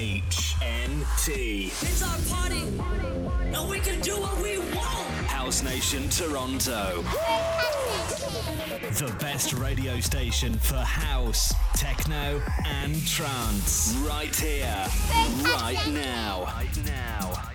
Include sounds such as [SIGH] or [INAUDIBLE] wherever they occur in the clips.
HNT. It's our party, and we can do what we want. House Nation Toronto. The best radio station for house, techno, and trance. Right here, right now. Right now.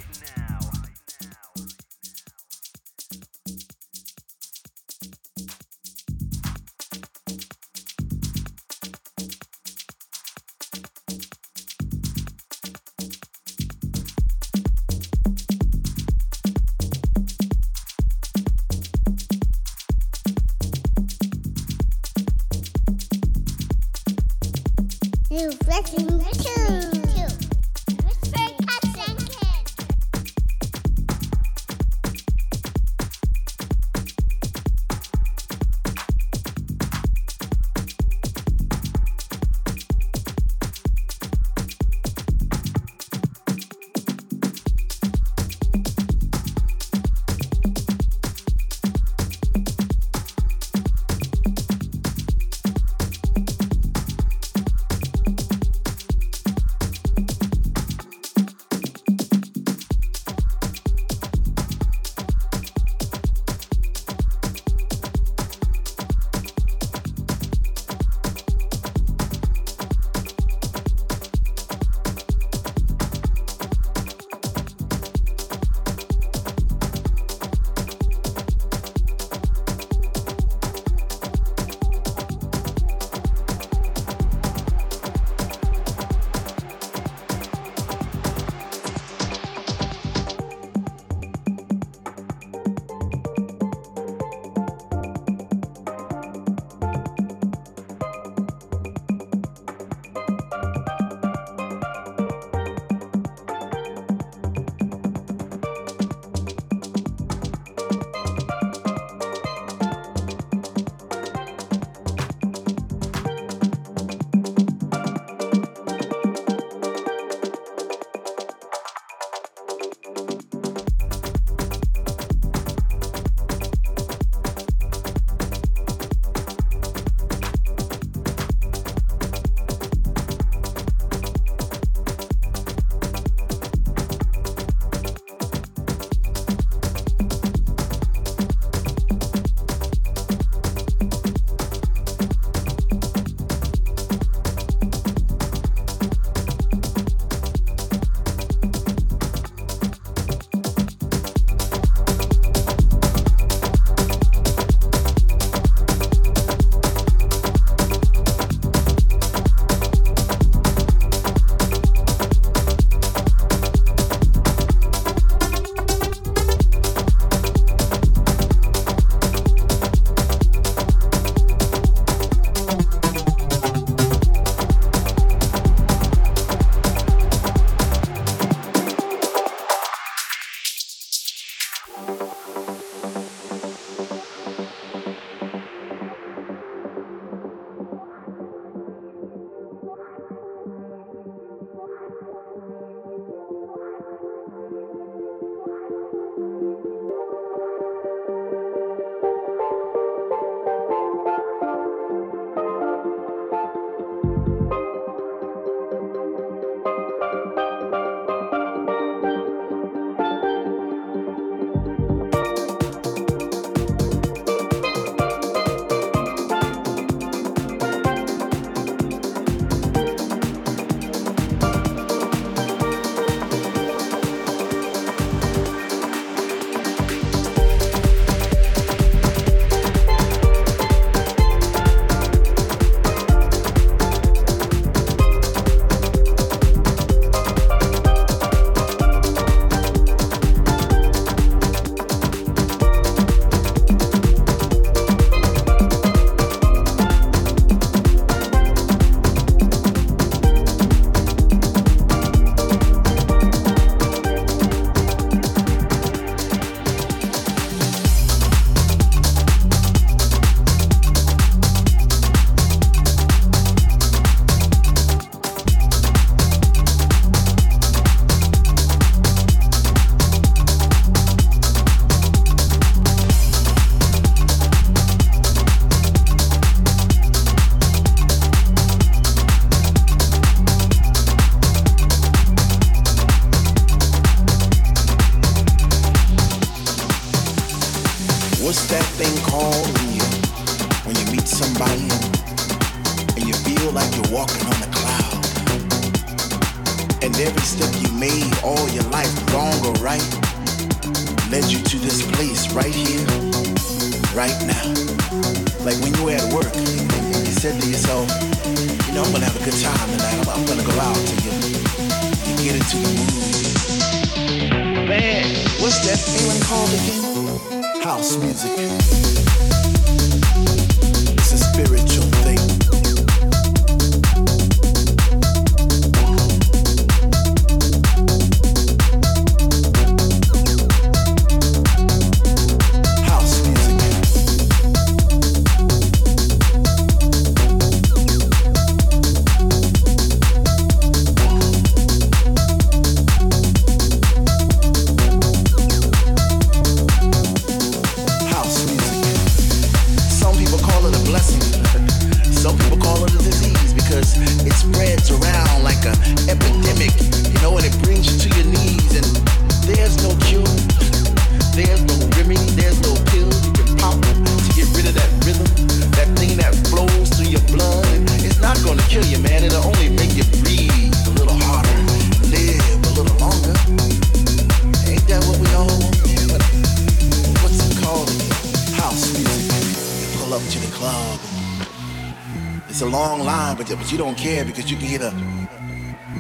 You don't care because you can hear the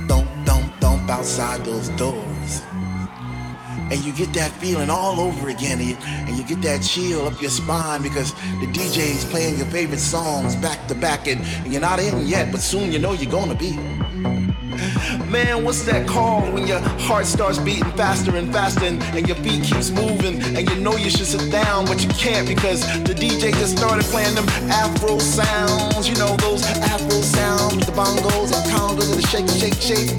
thump, thump, thump outside those doors. And you get that feeling all over again, and you, get that chill up your spine because the DJ's playing your favorite songs back to back, and, and you're not in yet, but soon you know you're gonna be. Man, what's that called when your heart starts beating faster and faster and, and, your feet keeps moving and you know you should sit down, but you can't because the DJ just started playing them Afro sounds. You know those Afro sounds with the bongos and congas and the shake, shake, shake.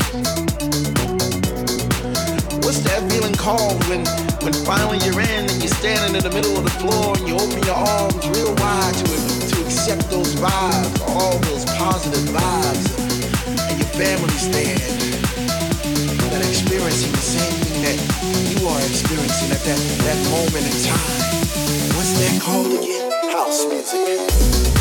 What's that feeling called when when finally you're in and you're standing in the middle of the floor and you open your arms real wide to to accept those vibes, all those positive vibes families there experiencing at that, that moment in time. What's that called again? House music.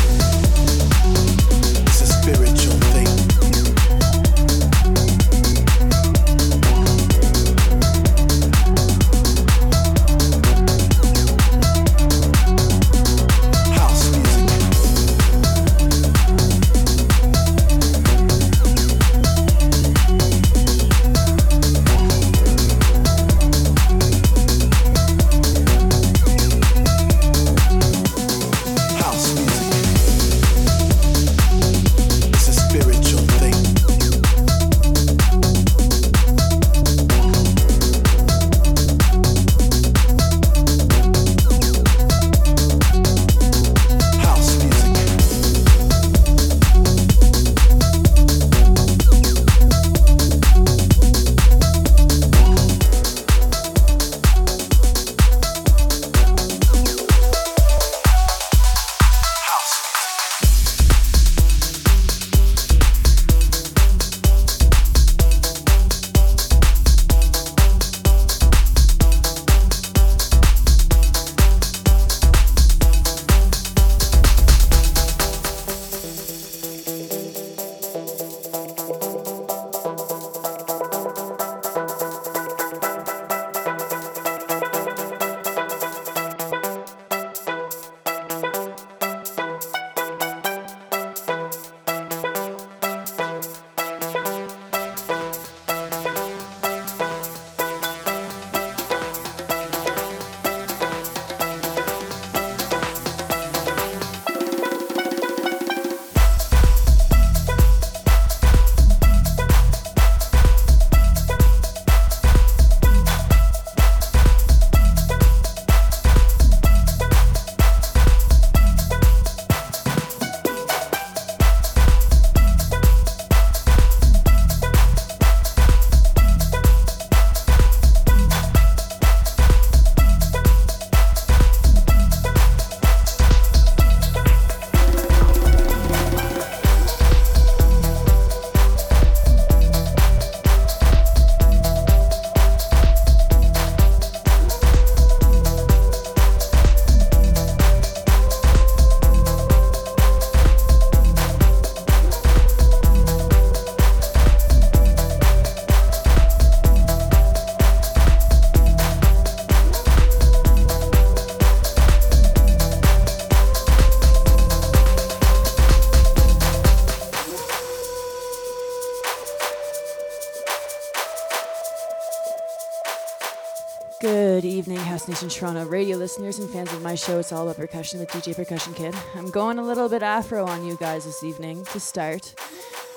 Toronto radio listeners and fans of my show. It's all about percusshun with DJ Percussion Kid. I'm going a little bit afro on you guys this evening to start.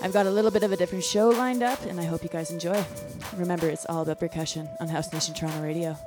I've got a little bit of a different show lined up, and I hope you guys enjoy. Remember, it's all about percusshun on House Nation Toronto radio.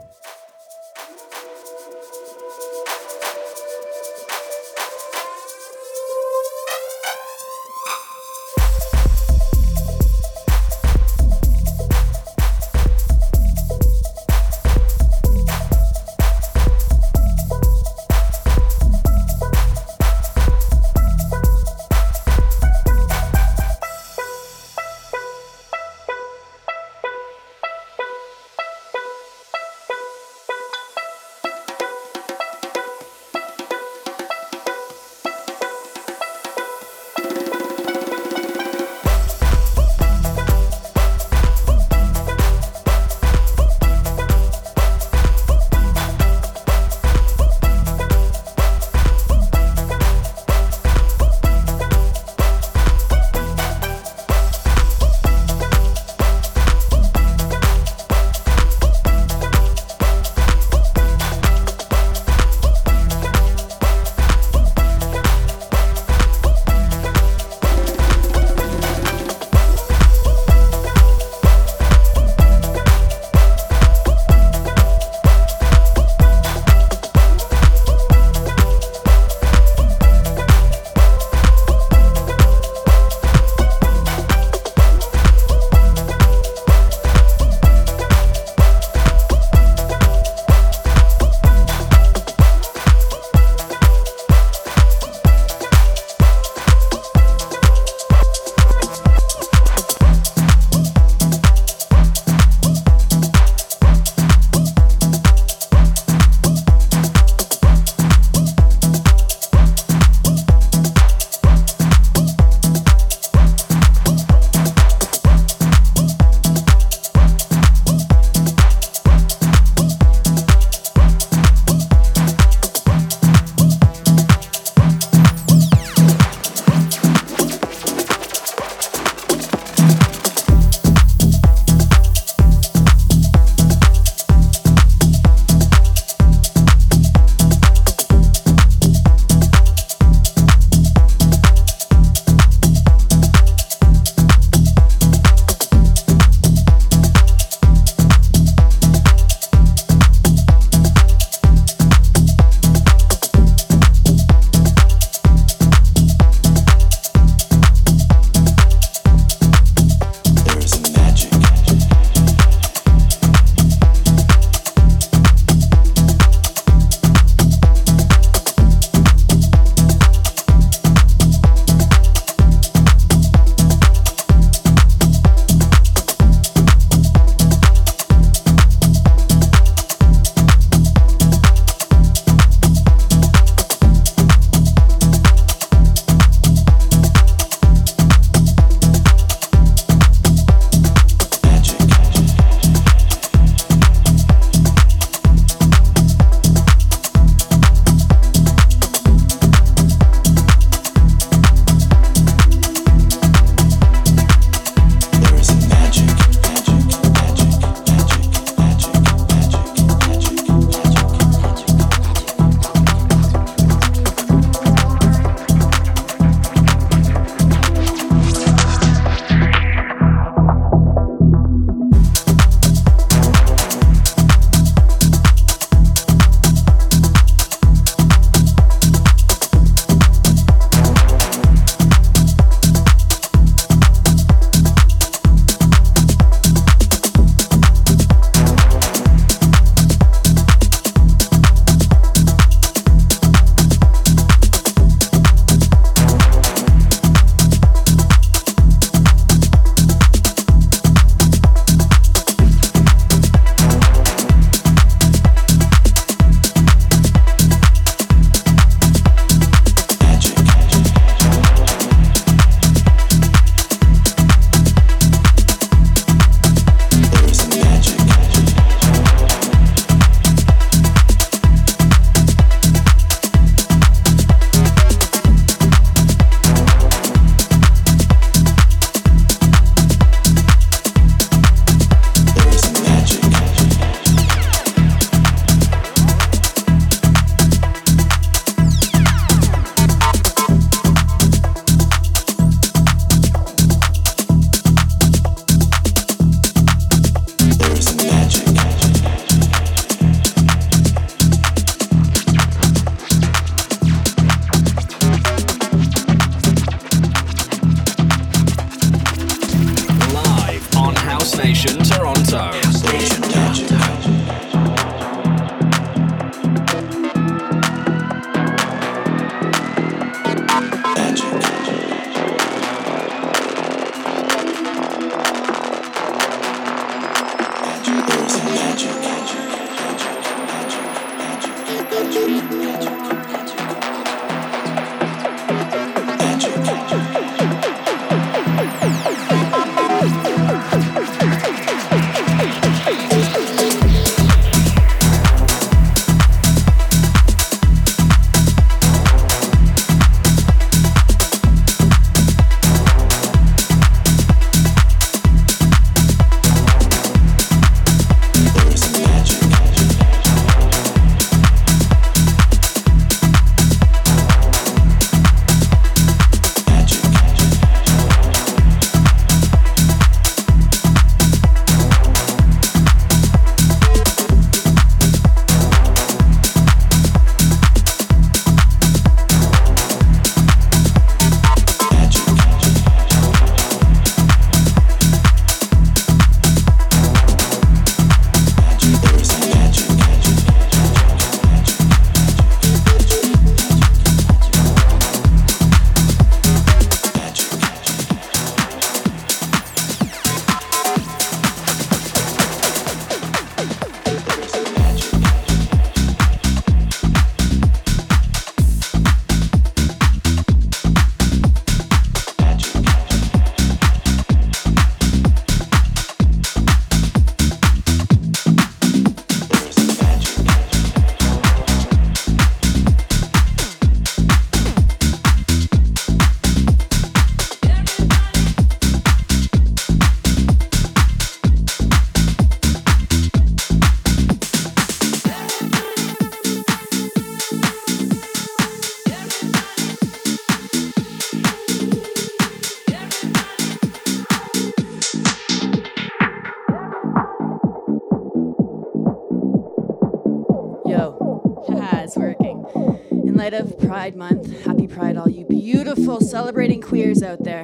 Out there.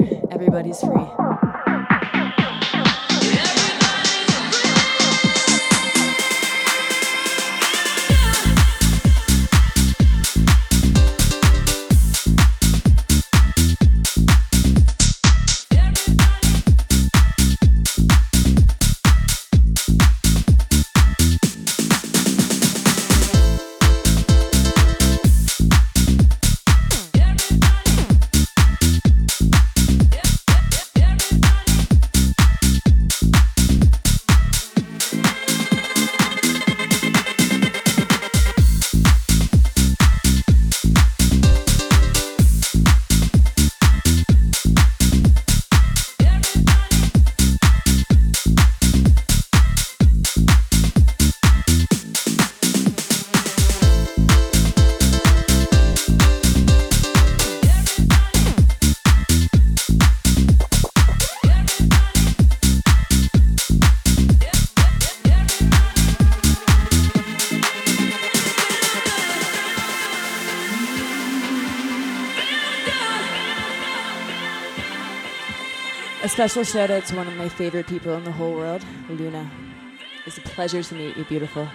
Special shout out to one of my favorite people in the whole world, Luna. It's a pleasure to meet you, beautiful.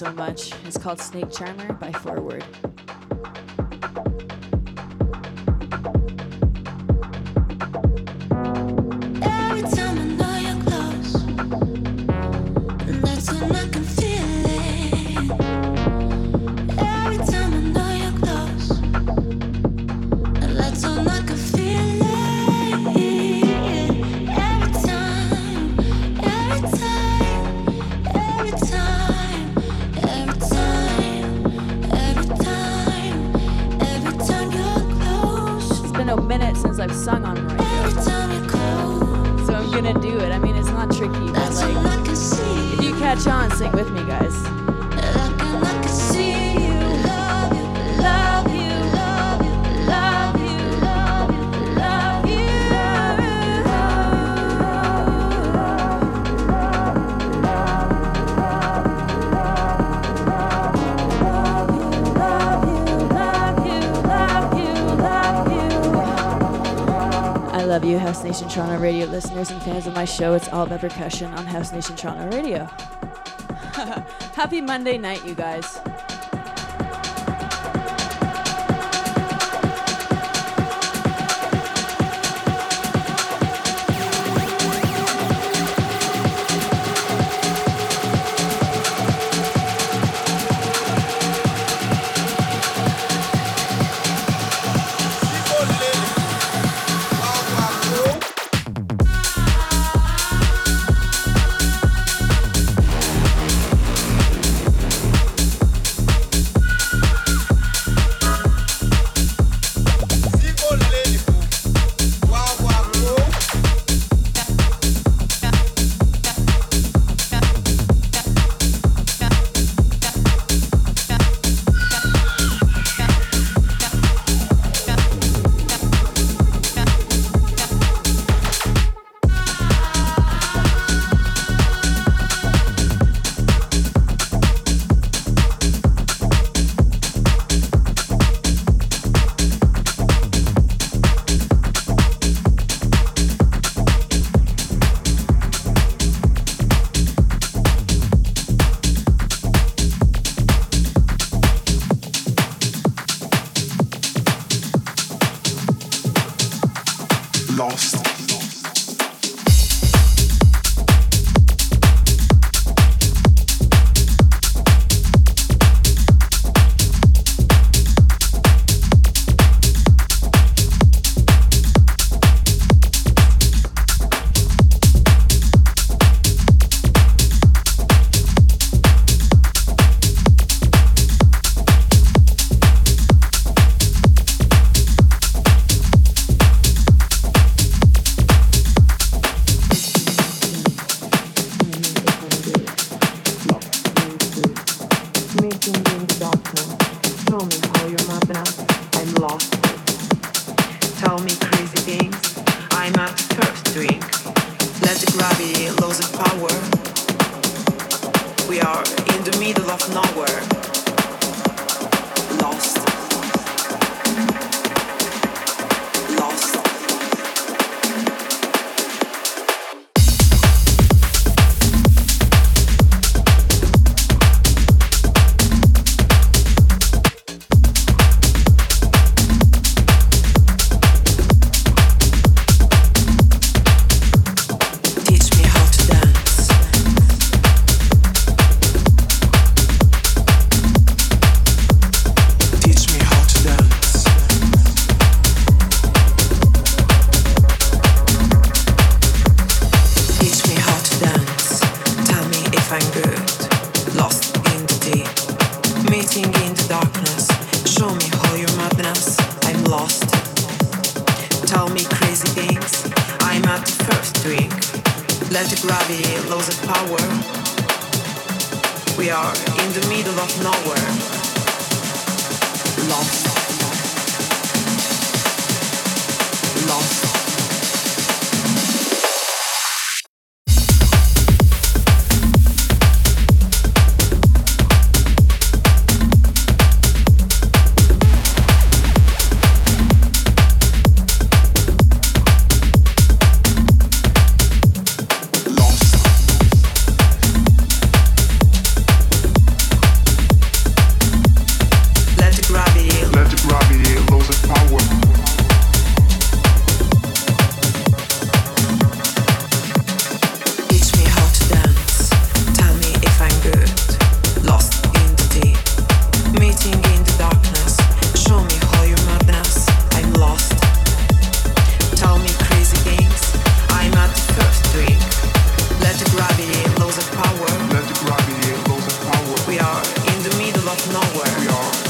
So much. It's called Snake Charmer by Forward. Nation Toronto radio listeners and fans of my show. It's all about percusshun on House Nation Toronto radio. [LAUGHS] Happy Monday night, you guys. we are.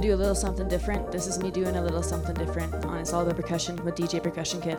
do a little something different. This is me doing a little something different on It's All About Percusshun with DJ Percussion Kid.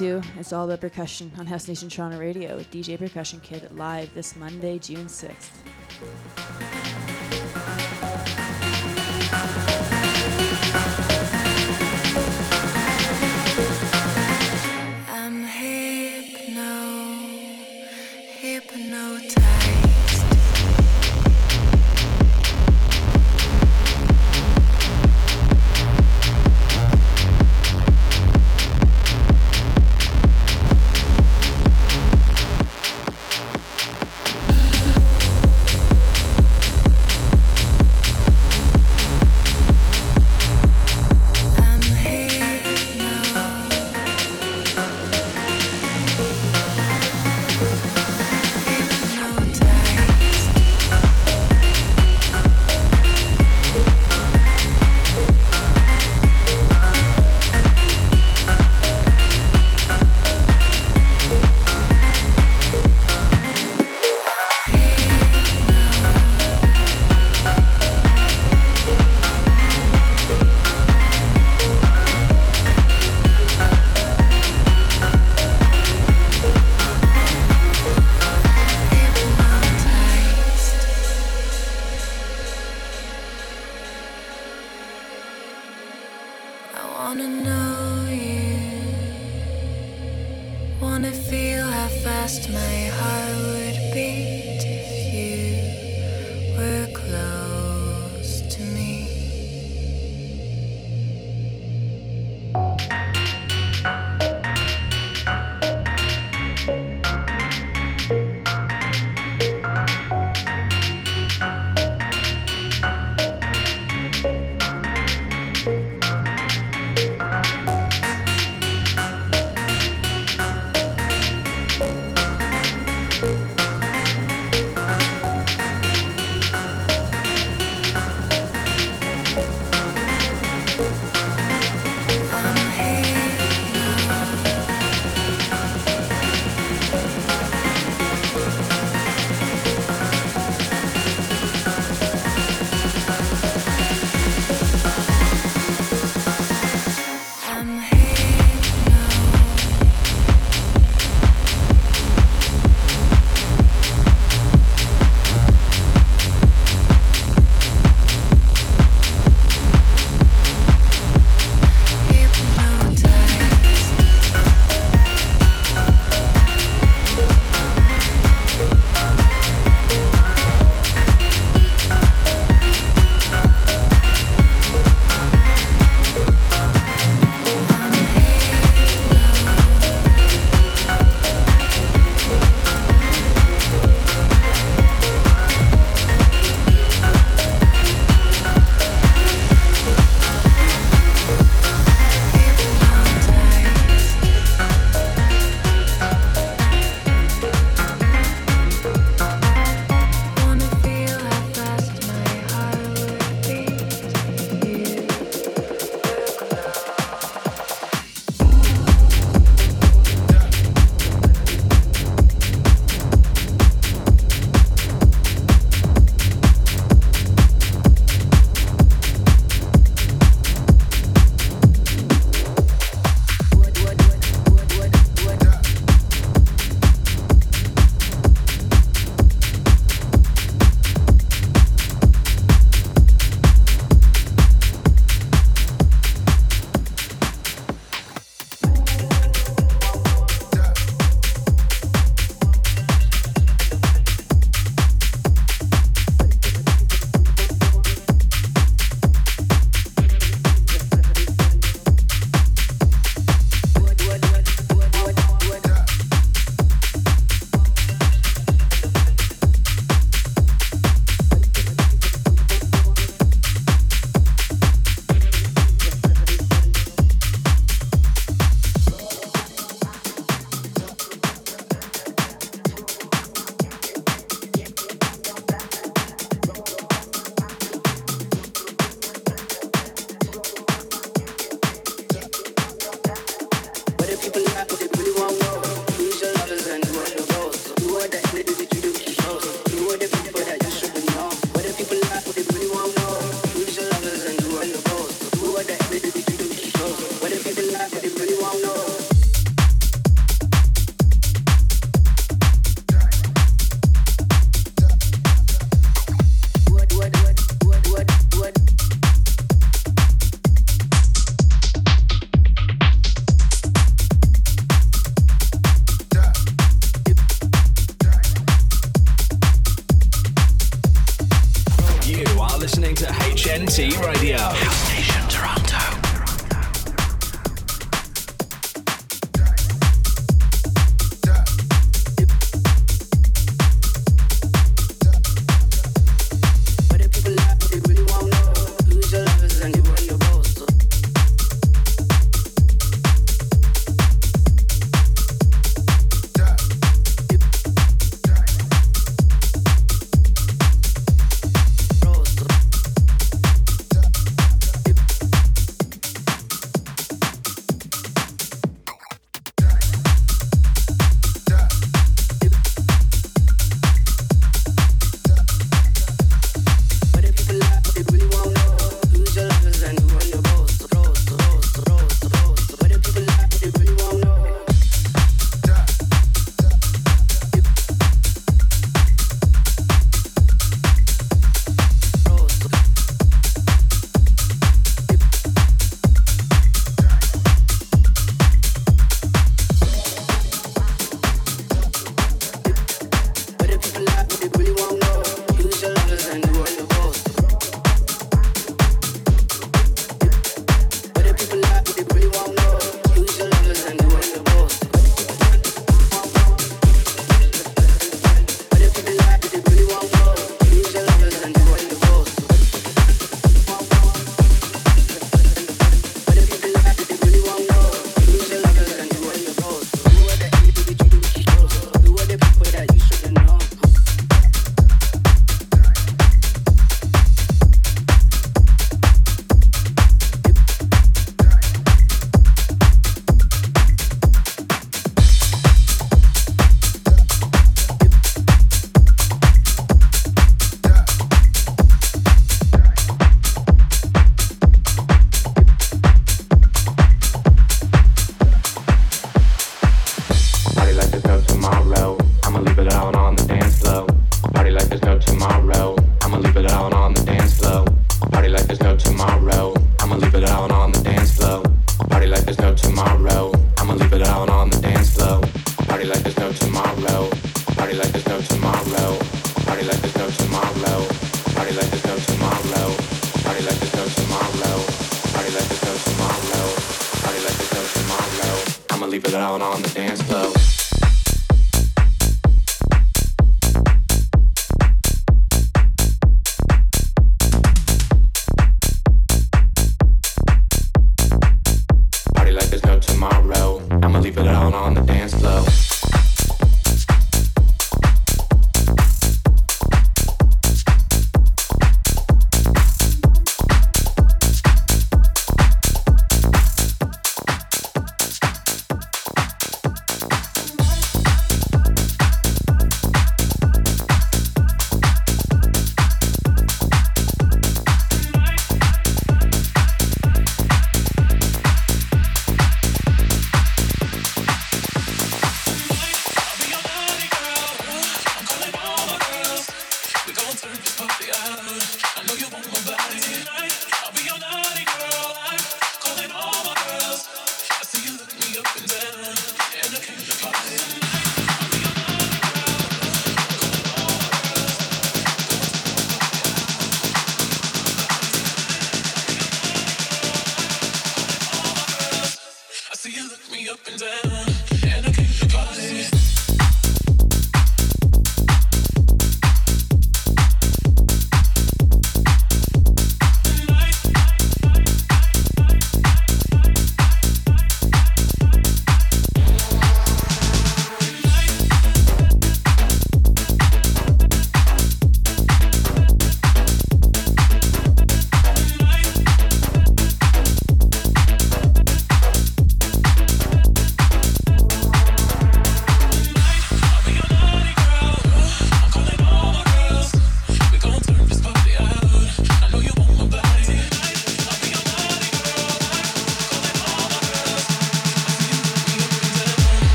To It's All About Percusshun on House Nation Toronto Radio with DJ Percussion Kid live this Monday, June 6th.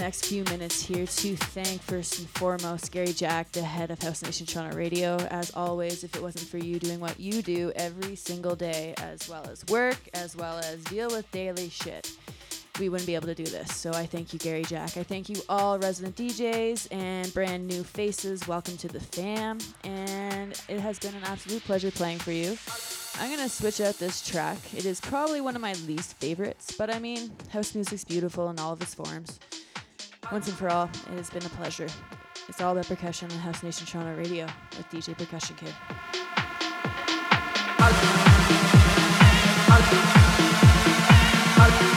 Next few minutes here to thank first and foremost Gary Jack, the head of House Nation Toronto Radio. As always, if it wasn't for you doing what you do every single day, as well as work, as well as deal with daily shit, we wouldn't be able to do this. So I thank you, Gary Jack. I thank you all resident DJs and brand new faces. Welcome to the fam. And it has been an absolute pleasure playing for you. I'm gonna switch out this track. It is probably one of my least favorites, but I mean, house music's beautiful in all of its forms. Once and for all, it has been a pleasure. It's all about percusshun on House Nation Toronto Radio with DJ Percussion Kid. I'll be. I'll be. I'll be.